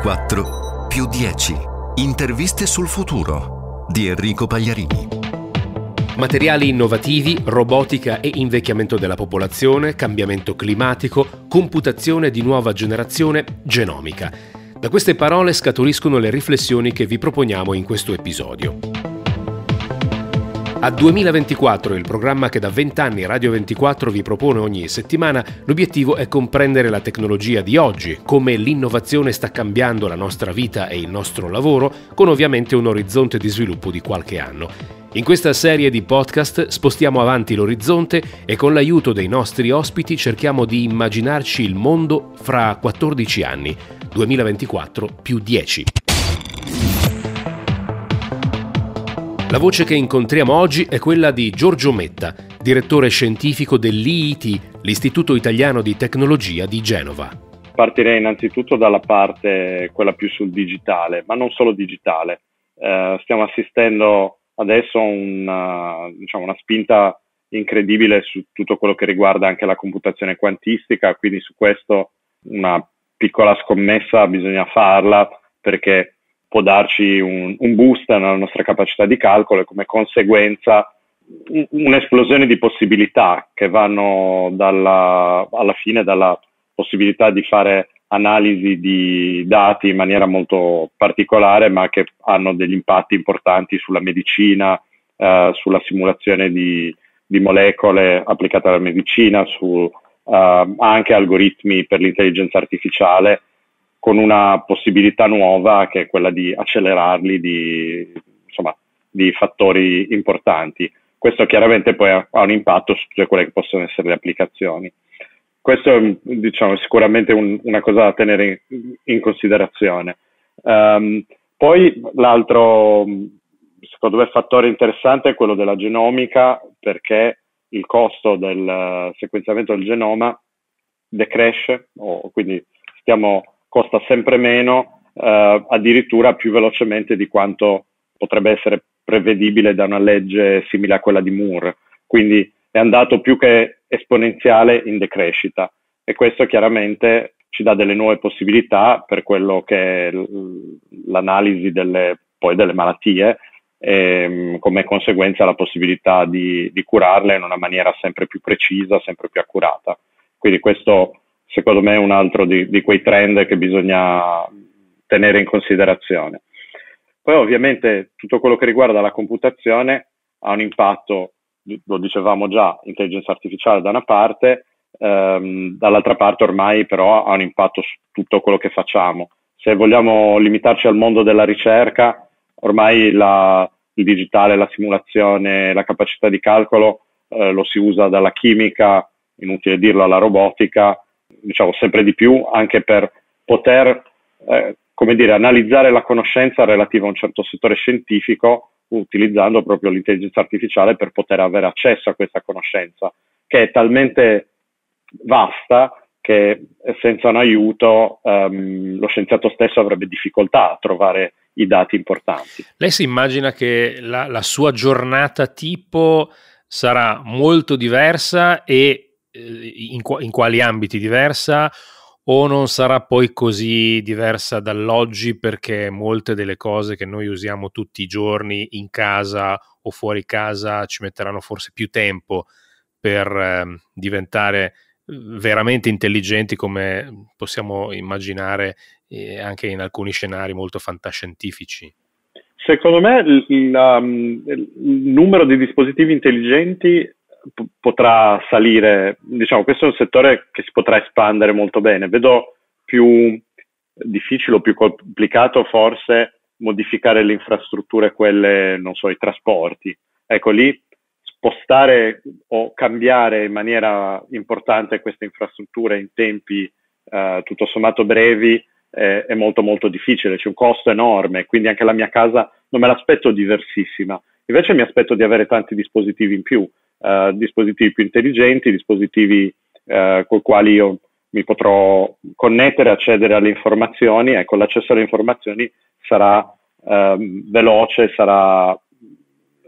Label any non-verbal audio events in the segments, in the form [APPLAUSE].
2024 più 10. Interviste sul futuro di Enrico Pagliarini. Materiali innovativi, robotica e invecchiamento della popolazione, cambiamento climatico, computazione di nuova generazione, genomica. Da queste parole scaturiscono le riflessioni che vi proponiamo in questo episodio. A 2024, il programma che da 20 anni Radio 24 vi propone ogni settimana, l'obiettivo è comprendere la tecnologia di oggi, come l'innovazione sta cambiando la nostra vita e il nostro lavoro, con ovviamente un orizzonte di sviluppo di qualche anno. In questa serie di podcast spostiamo avanti l'orizzonte e con l'aiuto dei nostri ospiti cerchiamo di immaginarci il mondo fra 14 anni, 2024 più 10. La voce che incontriamo oggi è quella di Giorgio Metta, direttore scientifico dell'IIT, l'Istituto Italiano di Tecnologia di Genova. Partirei innanzitutto dalla parte quella più sul digitale, ma non solo digitale. Eh, stiamo assistendo adesso a una, diciamo, una spinta incredibile su tutto quello che riguarda anche la computazione quantistica, quindi su questo una piccola scommessa bisogna farla perché può darci un, un boost nella nostra capacità di calcolo e come conseguenza un'esplosione di possibilità che vanno dalla, alla fine dalla possibilità di fare analisi di dati in maniera molto particolare, ma che hanno degli impatti importanti sulla medicina, eh, sulla simulazione di, di, molecole applicate alla medicina, su eh, anche algoritmi per l'intelligenza artificiale con una possibilità nuova che è quella di accelerarli di, insomma, di fattori importanti. Questo chiaramente poi ha, un impatto su tutte quelle che possono essere le applicazioni. Questo è diciamo, sicuramente un, una cosa da tenere in, in considerazione. Um, poi l'altro, secondo me, fattore interessante è quello della genomica, perché il costo del sequenziamento del genoma decresce, o quindi stiamo costa sempre meno, eh, addirittura più velocemente di quanto potrebbe essere prevedibile da una legge simile a quella di Moore. Quindi è andato più che esponenziale in decrescita e questo chiaramente ci dà delle nuove possibilità per quello che è l'analisi delle, delle malattie e come conseguenza la possibilità di, di curarle in una maniera sempre più precisa, sempre più accurata. Quindi questo secondo me è un altro di, di quei trend che bisogna tenere in considerazione. Poi ovviamente tutto quello che riguarda la computazione ha un impatto, lo dicevamo già, intelligenza artificiale da una parte, ehm, dall'altra parte ormai però ha un impatto su tutto quello che facciamo. Se vogliamo limitarci al mondo della ricerca, ormai la, il digitale, la simulazione, la capacità di calcolo eh, lo si usa dalla chimica, inutile dirlo, alla robotica, diciamo sempre di più anche per poter eh, come dire, analizzare la conoscenza relativa a un certo settore scientifico utilizzando proprio l'intelligenza artificiale per poter avere accesso a questa conoscenza che è talmente vasta che senza un aiuto um, lo scienziato stesso avrebbe difficoltà a trovare i dati importanti. Lei si immagina che la, la sua giornata tipo sarà molto diversa e eh, in, in quali ambiti diversa o non sarà poi così diversa dall'oggi perché molte delle cose che noi usiamo tutti i giorni in casa o fuori casa ci metteranno forse più tempo per eh, diventare veramente intelligenti come possiamo immaginare eh, anche in alcuni scenari molto fantascientifici. Secondo me il, il, um, il numero di dispositivi intelligenti p- potrà salire, diciamo, questo è un settore che si potrà espandere molto bene. Vedo più difficile o più complicato forse modificare le infrastrutture, quelle, non so, i trasporti. Ecco, lì spostare o cambiare in maniera importante queste infrastrutture in tempi eh, tutto sommato brevi eh, è molto molto difficile, c'è un costo enorme, quindi anche la mia casa non me l'aspetto diversissima, invece mi aspetto di avere tanti dispositivi in più, uh, dispositivi più intelligenti, dispositivi uh, con i quali io mi potrò connettere, accedere alle informazioni. Ecco, l'accesso alle informazioni sarà uh, veloce, sarà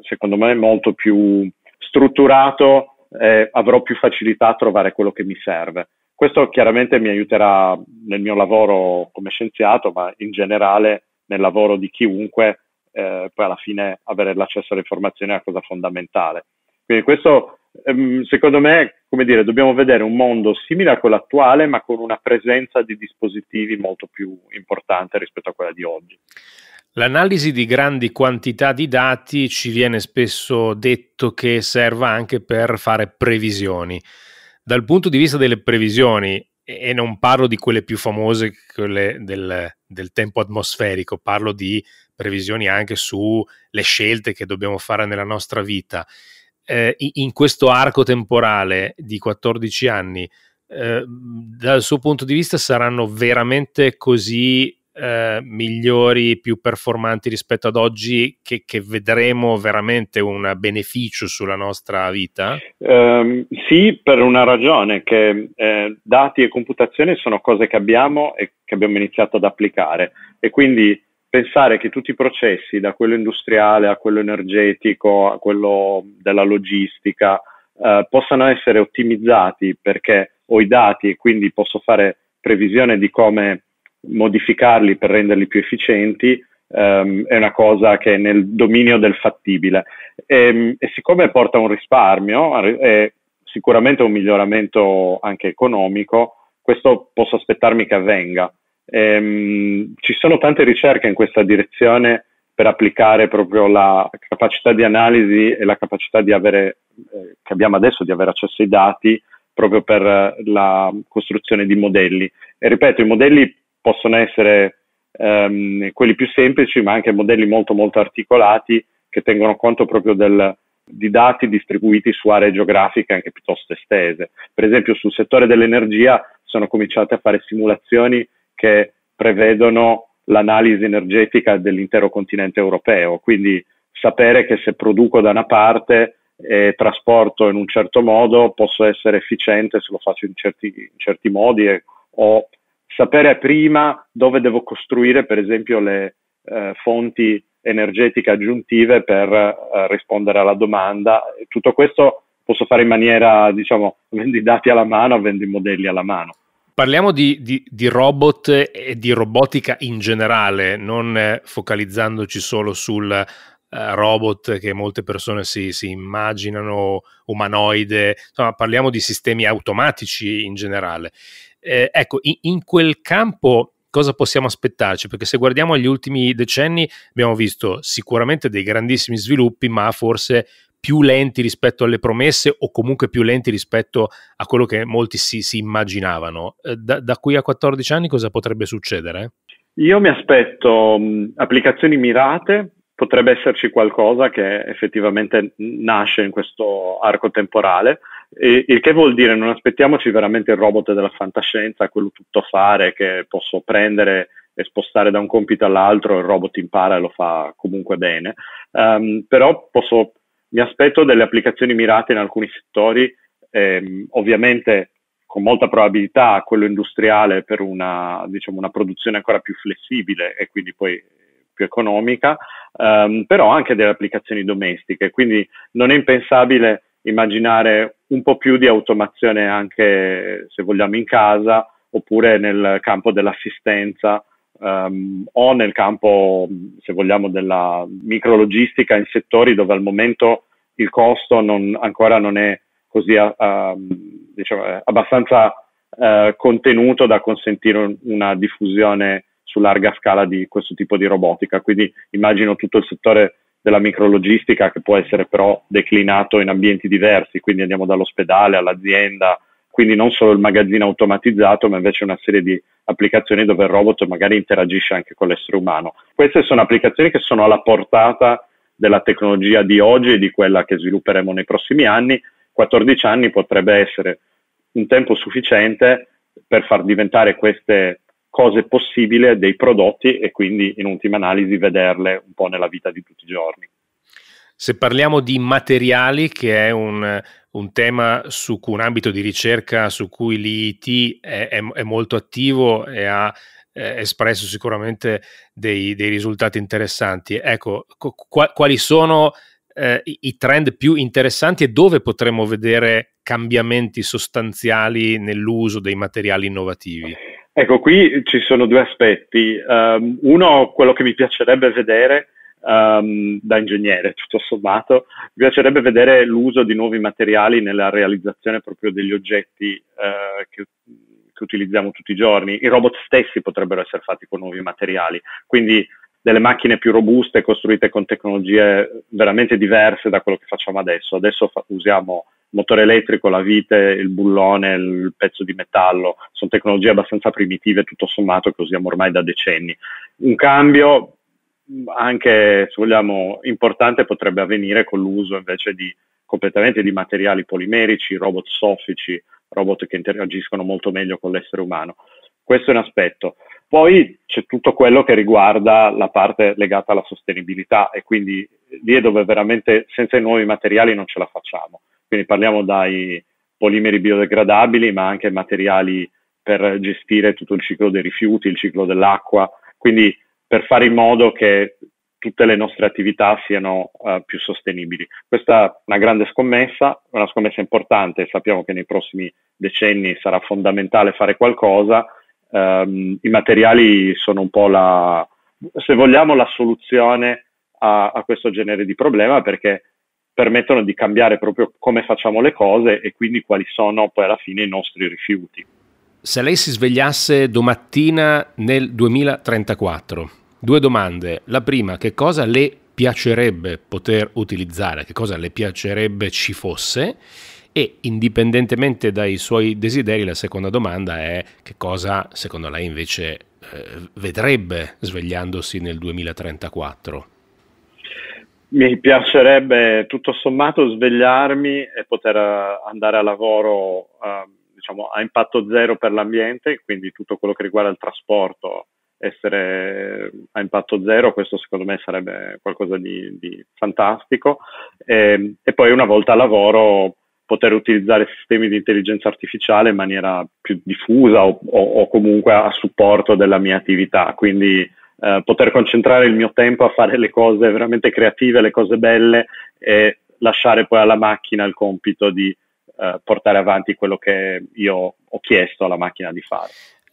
secondo me molto più strutturato, eh, avrò più facilità a trovare quello che mi serve. questo chiaramente mi aiuterà nel mio lavoro come scienziato, ma in generale nel lavoro di chiunque, eh, poi alla fine avere l'accesso alle informazioni è una cosa fondamentale. Quindi questo, ehm, secondo me, come dire, dobbiamo vedere un mondo simile a quello attuale, ma con una presenza di dispositivi molto più importante rispetto a quella di oggi. L'analisi di grandi quantità di dati ci viene spesso detto che serva anche per fare previsioni. Dal punto di vista delle previsioni, e non parlo di quelle più famose, quelle del, del tempo atmosferico, parlo di previsioni anche sulle scelte che dobbiamo fare nella nostra vita. Eh, in questo arco temporale di 14 anni, eh, dal suo punto di vista saranno veramente così eh, migliori, più performanti rispetto ad oggi, che, che, vedremo veramente un beneficio sulla nostra vita? Um, sì, per una ragione, che eh, dati e computazione sono cose che abbiamo e che abbiamo iniziato ad applicare e quindi pensare che tutti i processi, da quello industriale a quello energetico, a quello della logistica, eh, possano essere ottimizzati perché ho i dati e quindi posso fare previsione di come modificarli per renderli più efficienti um, è una cosa che è nel dominio del fattibile e, e siccome porta un risparmio e sicuramente un miglioramento anche economico, questo posso aspettarmi che avvenga. E, um, ci sono tante ricerche in questa direzione per applicare proprio la capacità di analisi e la capacità avere, eh, che abbiamo adesso di avere accesso ai dati proprio per la costruzione di modelli. E ripeto, i modelli possono essere ehm, quelli più semplici, ma anche modelli molto molto articolati che tengono conto proprio del, di dati distribuiti su aree geografiche anche piuttosto estese. Per esempio sul settore dell'energia sono cominciate a fare simulazioni che prevedono l'analisi energetica dell'intero continente europeo, quindi sapere che se produco da una parte e trasporto in un certo modo posso essere efficiente se lo faccio in certi, in certi modi e, o sapere prima dove devo costruire, per esempio, le eh, fonti energetiche aggiuntive per eh, rispondere alla domanda. Tutto questo posso fare in maniera, diciamo, [LAUGHS] avendo i dati alla mano, avendo i modelli alla mano. Parliamo di, di, di, robot e di robotica in generale, non eh, focalizzandoci solo sul eh, robot che molte persone si, si, immaginano umanoide, insomma parliamo di sistemi automatici in generale. Eh, ecco, in, in quel campo cosa possiamo aspettarci? Perché se guardiamo agli ultimi decenni abbiamo visto sicuramente dei grandissimi sviluppi, ma forse più lenti rispetto alle promesse o comunque più lenti rispetto a quello che molti si, si immaginavano. Eh, da, da, qui a 14 anni cosa potrebbe succedere? Io mi aspetto mh, applicazioni mirate, potrebbe esserci qualcosa che effettivamente nasce in questo arco temporale il che vuol dire non aspettiamoci veramente il robot della fantascienza, quello tutto fare che posso prendere e spostare da un compito all'altro, il robot impara e lo fa comunque bene. Um, però posso, mi aspetto delle applicazioni mirate in alcuni settori, ehm, ovviamente con molta probabilità quello industriale per una, diciamo, una produzione ancora più flessibile e quindi poi più economica, um, però anche delle applicazioni domestiche. Quindi non è impensabile immaginare un po' più di automazione anche se vogliamo in casa oppure nel campo dell'assistenza um, o nel campo, se vogliamo, della micrologistica in settori dove al momento il costo non, ancora non è così uh, diciamo, abbastanza uh, contenuto da consentire una diffusione su larga scala di questo tipo di robotica. Quindi immagino tutto il settore della micrologistica che può essere però declinato in ambienti diversi, quindi andiamo dall'ospedale all'azienda, quindi non solo il magazzino automatizzato, ma invece una serie di applicazioni dove il robot magari interagisce anche con l'essere umano. Queste sono applicazioni che sono alla portata della tecnologia di oggi e di quella che svilupperemo nei prossimi anni. 14 anni potrebbe essere un tempo sufficiente per far diventare queste cose possibili dei prodotti e quindi in ultima analisi vederle un po' nella vita di tutti i giorni. Se parliamo di materiali, che è un, un tema su cui un ambito di ricerca su cui l'IIT è, è, è molto attivo e ha eh, espresso sicuramente dei, dei, risultati interessanti, ecco, qu- quali sono eh, i trend più interessanti e dove potremo vedere cambiamenti sostanziali nell'uso dei materiali innovativi? Ecco, qui ci sono due aspetti. Um, uno, quello che mi piacerebbe vedere um, da ingegnere, tutto sommato, mi piacerebbe vedere l'uso di nuovi materiali nella realizzazione proprio degli oggetti uh, che, che utilizziamo tutti i giorni. I robot stessi potrebbero essere fatti con nuovi materiali, quindi delle macchine più robuste costruite con tecnologie veramente diverse da quello che facciamo adesso. Adesso fa- usiamo motore elettrico, la vite, il bullone, il pezzo di metallo, sono tecnologie abbastanza primitive tutto sommato che usiamo ormai da decenni. Un cambio anche, se vogliamo, importante potrebbe avvenire con l'uso invece di completamente di materiali polimerici, robot soffici, robot che interagiscono molto meglio con l'essere umano. Questo è un aspetto. Poi c'è tutto quello che riguarda la parte legata alla sostenibilità e quindi lì è dove veramente senza i nuovi materiali non ce la facciamo. Quindi parliamo dai polimeri biodegradabili, ma anche materiali per gestire tutto il ciclo dei rifiuti, il ciclo dell'acqua, quindi per fare in modo che tutte le nostre attività siano uh, più sostenibili. Questa è una grande scommessa, una scommessa importante, sappiamo che nei prossimi decenni sarà fondamentale fare qualcosa, um, i materiali sono un po' la, se vogliamo, la soluzione a, a, questo genere di problema perché permettono di cambiare proprio come facciamo le cose e quindi quali sono poi alla fine i nostri rifiuti. Se lei si svegliasse domattina nel 2034, due domande. La prima, che cosa le piacerebbe poter utilizzare, che cosa le piacerebbe ci fosse? E indipendentemente dai suoi desideri, la seconda domanda è che cosa secondo lei invece eh, vedrebbe svegliandosi nel 2034? Mi piacerebbe tutto sommato svegliarmi e poter eh, andare a lavoro uh, diciamo, a impatto zero per l'ambiente, quindi tutto quello che riguarda il trasporto essere a impatto zero, questo secondo me sarebbe qualcosa di, di fantastico. E, e, poi una volta a lavoro poter utilizzare sistemi di intelligenza artificiale in maniera più diffusa o, o, o comunque a supporto della mia attività, quindi eh, poter concentrare il mio tempo a fare le cose veramente creative, le cose belle e lasciare poi alla macchina il compito di eh, portare avanti quello che io ho chiesto alla macchina di fare.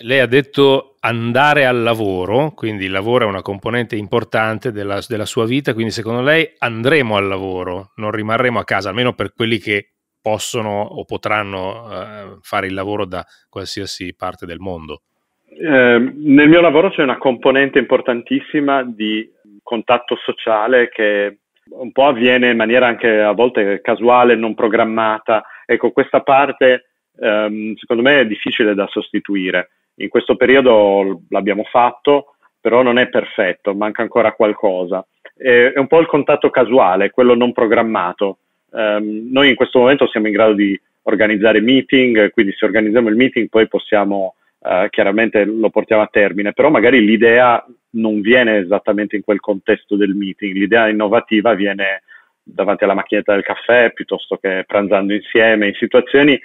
Lei ha detto andare al lavoro, quindi il lavoro è una componente importante della, della, sua vita, quindi secondo lei andremo al lavoro, non rimarremo a casa, almeno per quelli che possono o potranno eh, fare il lavoro da qualsiasi parte del mondo? Eh, nel mio lavoro c'è una componente importantissima di contatto sociale che un po' avviene in maniera anche a volte casuale, non programmata. Ecco, questa parte ehm, secondo me è difficile da sostituire. In questo periodo l'abbiamo fatto, però non è perfetto, manca ancora qualcosa. È, un po' il contatto casuale, quello non programmato. Um, noi in questo momento siamo in grado di organizzare meeting, quindi se organizziamo il meeting poi possiamo uh, chiaramente lo portiamo a termine, però magari l'idea non viene esattamente in quel contesto del meeting, l'idea innovativa viene davanti alla macchinetta del caffè piuttosto che pranzando insieme, in situazioni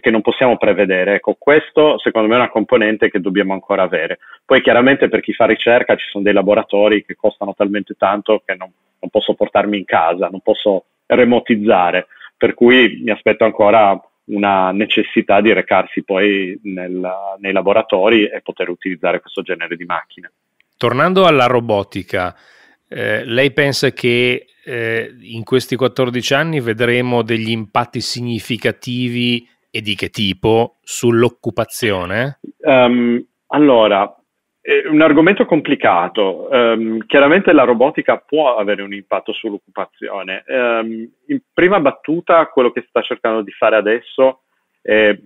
che non possiamo prevedere. Ecco, questo secondo me è una componente che dobbiamo ancora avere. Poi chiaramente per chi fa ricerca ci sono dei laboratori che costano talmente tanto che non, non posso portarmi in casa, non posso remotizzare, per cui mi aspetto ancora una necessità di recarsi poi nel, nei laboratori e poter utilizzare questo genere di macchine. Tornando alla robotica, eh, lei pensa che eh, in questi 14 anni vedremo degli impatti significativi e di che tipo sull'occupazione? Um, allora, è un argomento complicato. Um, chiaramente la robotica può avere un impatto sull'occupazione. Um, in prima battuta, quello che sta cercando di fare adesso è,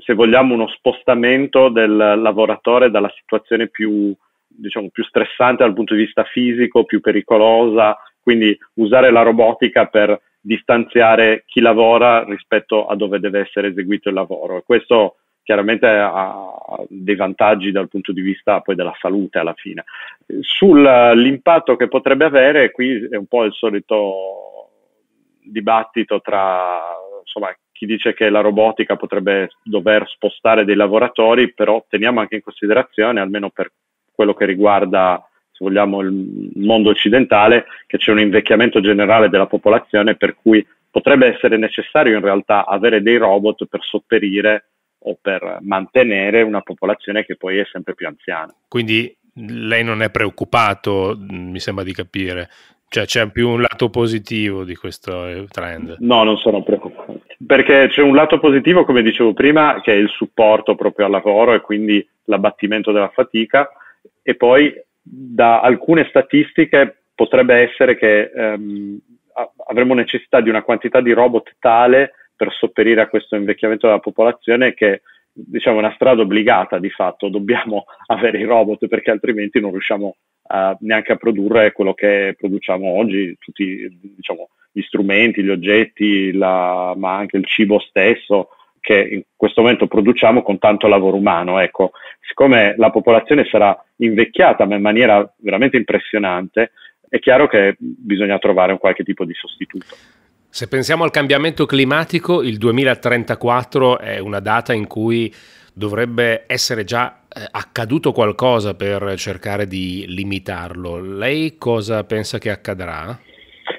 se vogliamo, uno spostamento del lavoratore dalla situazione più, diciamo, più stressante dal punto di vista fisico, più pericolosa, quindi usare la robotica per distanziare chi lavora rispetto a dove deve essere eseguito il lavoro. E questo chiaramente ha dei vantaggi dal punto di vista poi della salute alla fine. Sull'impatto che potrebbe avere, qui è un po' il solito dibattito tra insomma, chi dice che la robotica potrebbe dover spostare dei lavoratori, però teniamo anche in considerazione, almeno per quello che riguarda vogliamo, il mondo occidentale, che c'è un invecchiamento generale della popolazione per cui potrebbe essere necessario in realtà avere dei robot per sopperire o per mantenere una popolazione che poi è sempre più anziana. Quindi lei non è preoccupato, mi sembra di capire, cioè c'è più un lato positivo di questo eh, trend? No, non sono preoccupato, perché c'è un lato positivo, come dicevo prima, che è il supporto proprio al lavoro e quindi l'abbattimento della fatica e poi da alcune statistiche potrebbe essere che ehm, avremo necessità di una quantità di robot tale per sopperire a questo invecchiamento della popolazione che diciamo è una strada obbligata di fatto, dobbiamo [LAUGHS] avere i robot perché altrimenti non riusciamo uh, neanche a produrre quello che produciamo oggi, tutti diciamo, gli strumenti, gli oggetti, la, ma anche il cibo stesso che in questo momento produciamo con tanto lavoro umano. Ecco, siccome la popolazione sarà invecchiata ma in maniera veramente impressionante, è chiaro che bisogna trovare un qualche tipo di sostituto. Se pensiamo al cambiamento climatico, il 2034 è una data in cui dovrebbe essere già eh, accaduto qualcosa per cercare di limitarlo. Lei cosa pensa che accadrà?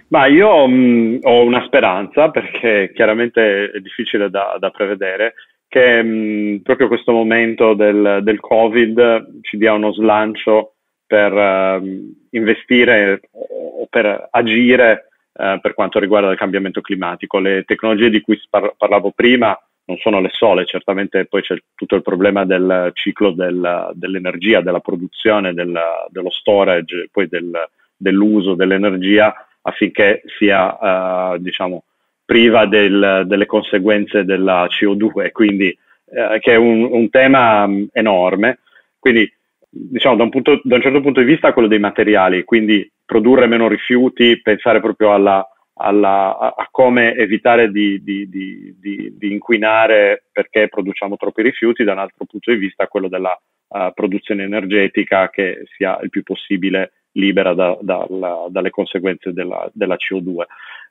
Ma io mh, mm, ho una speranza, perché chiaramente è difficile da, da prevedere, che mh, mm, proprio questo momento del, del, Covid ci dia uno slancio per uh, investire o per agire uh, per quanto riguarda il cambiamento climatico. Le tecnologie di cui par- parlavo prima non sono le sole, certamente poi c'è tutto il problema del ciclo del, dell'energia, della produzione, del, dello storage, poi del, dell'uso dell'energia affinché sia uh, diciamo, priva del, delle conseguenze della CO2, quindi uh, che è un, un tema um, enorme. Quindi diciamo da un, punto, da un certo punto di vista quello dei materiali, quindi produrre meno rifiuti, pensare proprio alla alla, a, a, come evitare di, di, di, di, inquinare perché produciamo troppi rifiuti, da un altro punto di vista quello della uh, produzione energetica che sia il più possibile libera da, da, la, dalle conseguenze della, della CO2. Uh,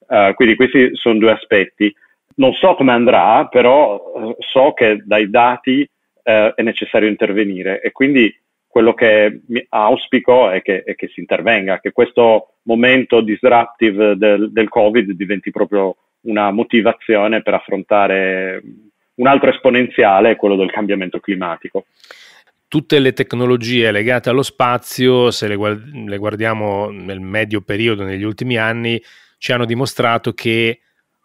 eh, quindi questi sono due aspetti. Non so come andrà, però uh, so che dai dati è necessario intervenire e quindi quello che auspico è che, è che, si intervenga, che questo momento disruptive del, del, Covid diventi proprio una motivazione per affrontare un altro esponenziale, quello del cambiamento climatico. Tutte le tecnologie legate allo spazio, se le, guard- le guardiamo nel medio periodo, negli ultimi anni, ci hanno dimostrato che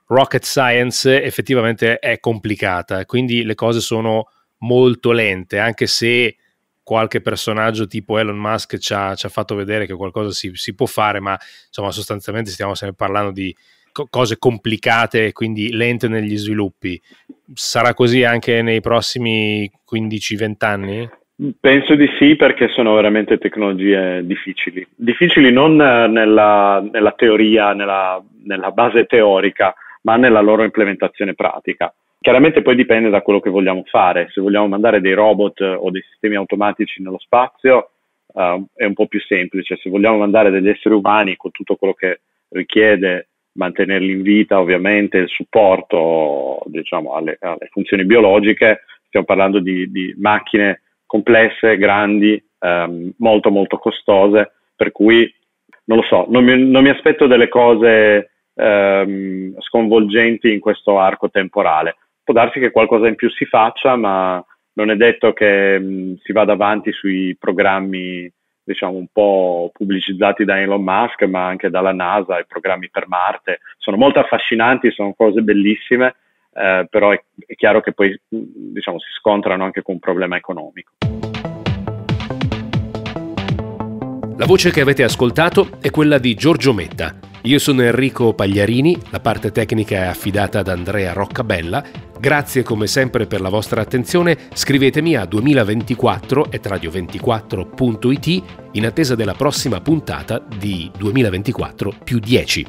rocket science effettivamente è complicata, quindi le cose sono molto lente, anche se qualche personaggio tipo Elon Musk ci ha, ci ha fatto vedere che qualcosa si, si, può fare, ma insomma sostanzialmente stiamo sempre parlando di co- cose complicate quindi lente negli sviluppi. Sarà così anche nei prossimi 15-20 anni? Penso di sì perché sono veramente tecnologie difficili. Difficili non nella, nella teoria, nella, nella base teorica, ma nella loro implementazione pratica. Chiaramente poi dipende da quello che vogliamo fare, se vogliamo mandare dei robot eh, o dei sistemi automatici nello spazio uh, è un po' più semplice, se vogliamo mandare degli esseri umani con tutto quello che richiede mantenerli in vita, ovviamente il supporto diciamo, alle, alle funzioni biologiche, stiamo parlando di, di macchine complesse, grandi, um, molto molto costose, per cui non lo so, non mi, non mi aspetto delle cose um, sconvolgenti in questo arco temporale può darsi che qualcosa in più si faccia, ma non è detto che mh, si vada avanti sui programmi diciamo un po' pubblicizzati da Elon Musk, ma anche dalla NASA, i programmi per Marte. Sono molto affascinanti, sono cose bellissime, eh, però è, è, chiaro che poi diciamo, si scontrano anche con un problema economico. La voce che avete ascoltato è quella di Giorgio Metta. Io sono Enrico Pagliarini, la parte tecnica è affidata ad Andrea Roccabella Grazie come sempre per la vostra attenzione, scrivetemi a 2024.radio24.it in attesa della prossima puntata di 2024 più 10.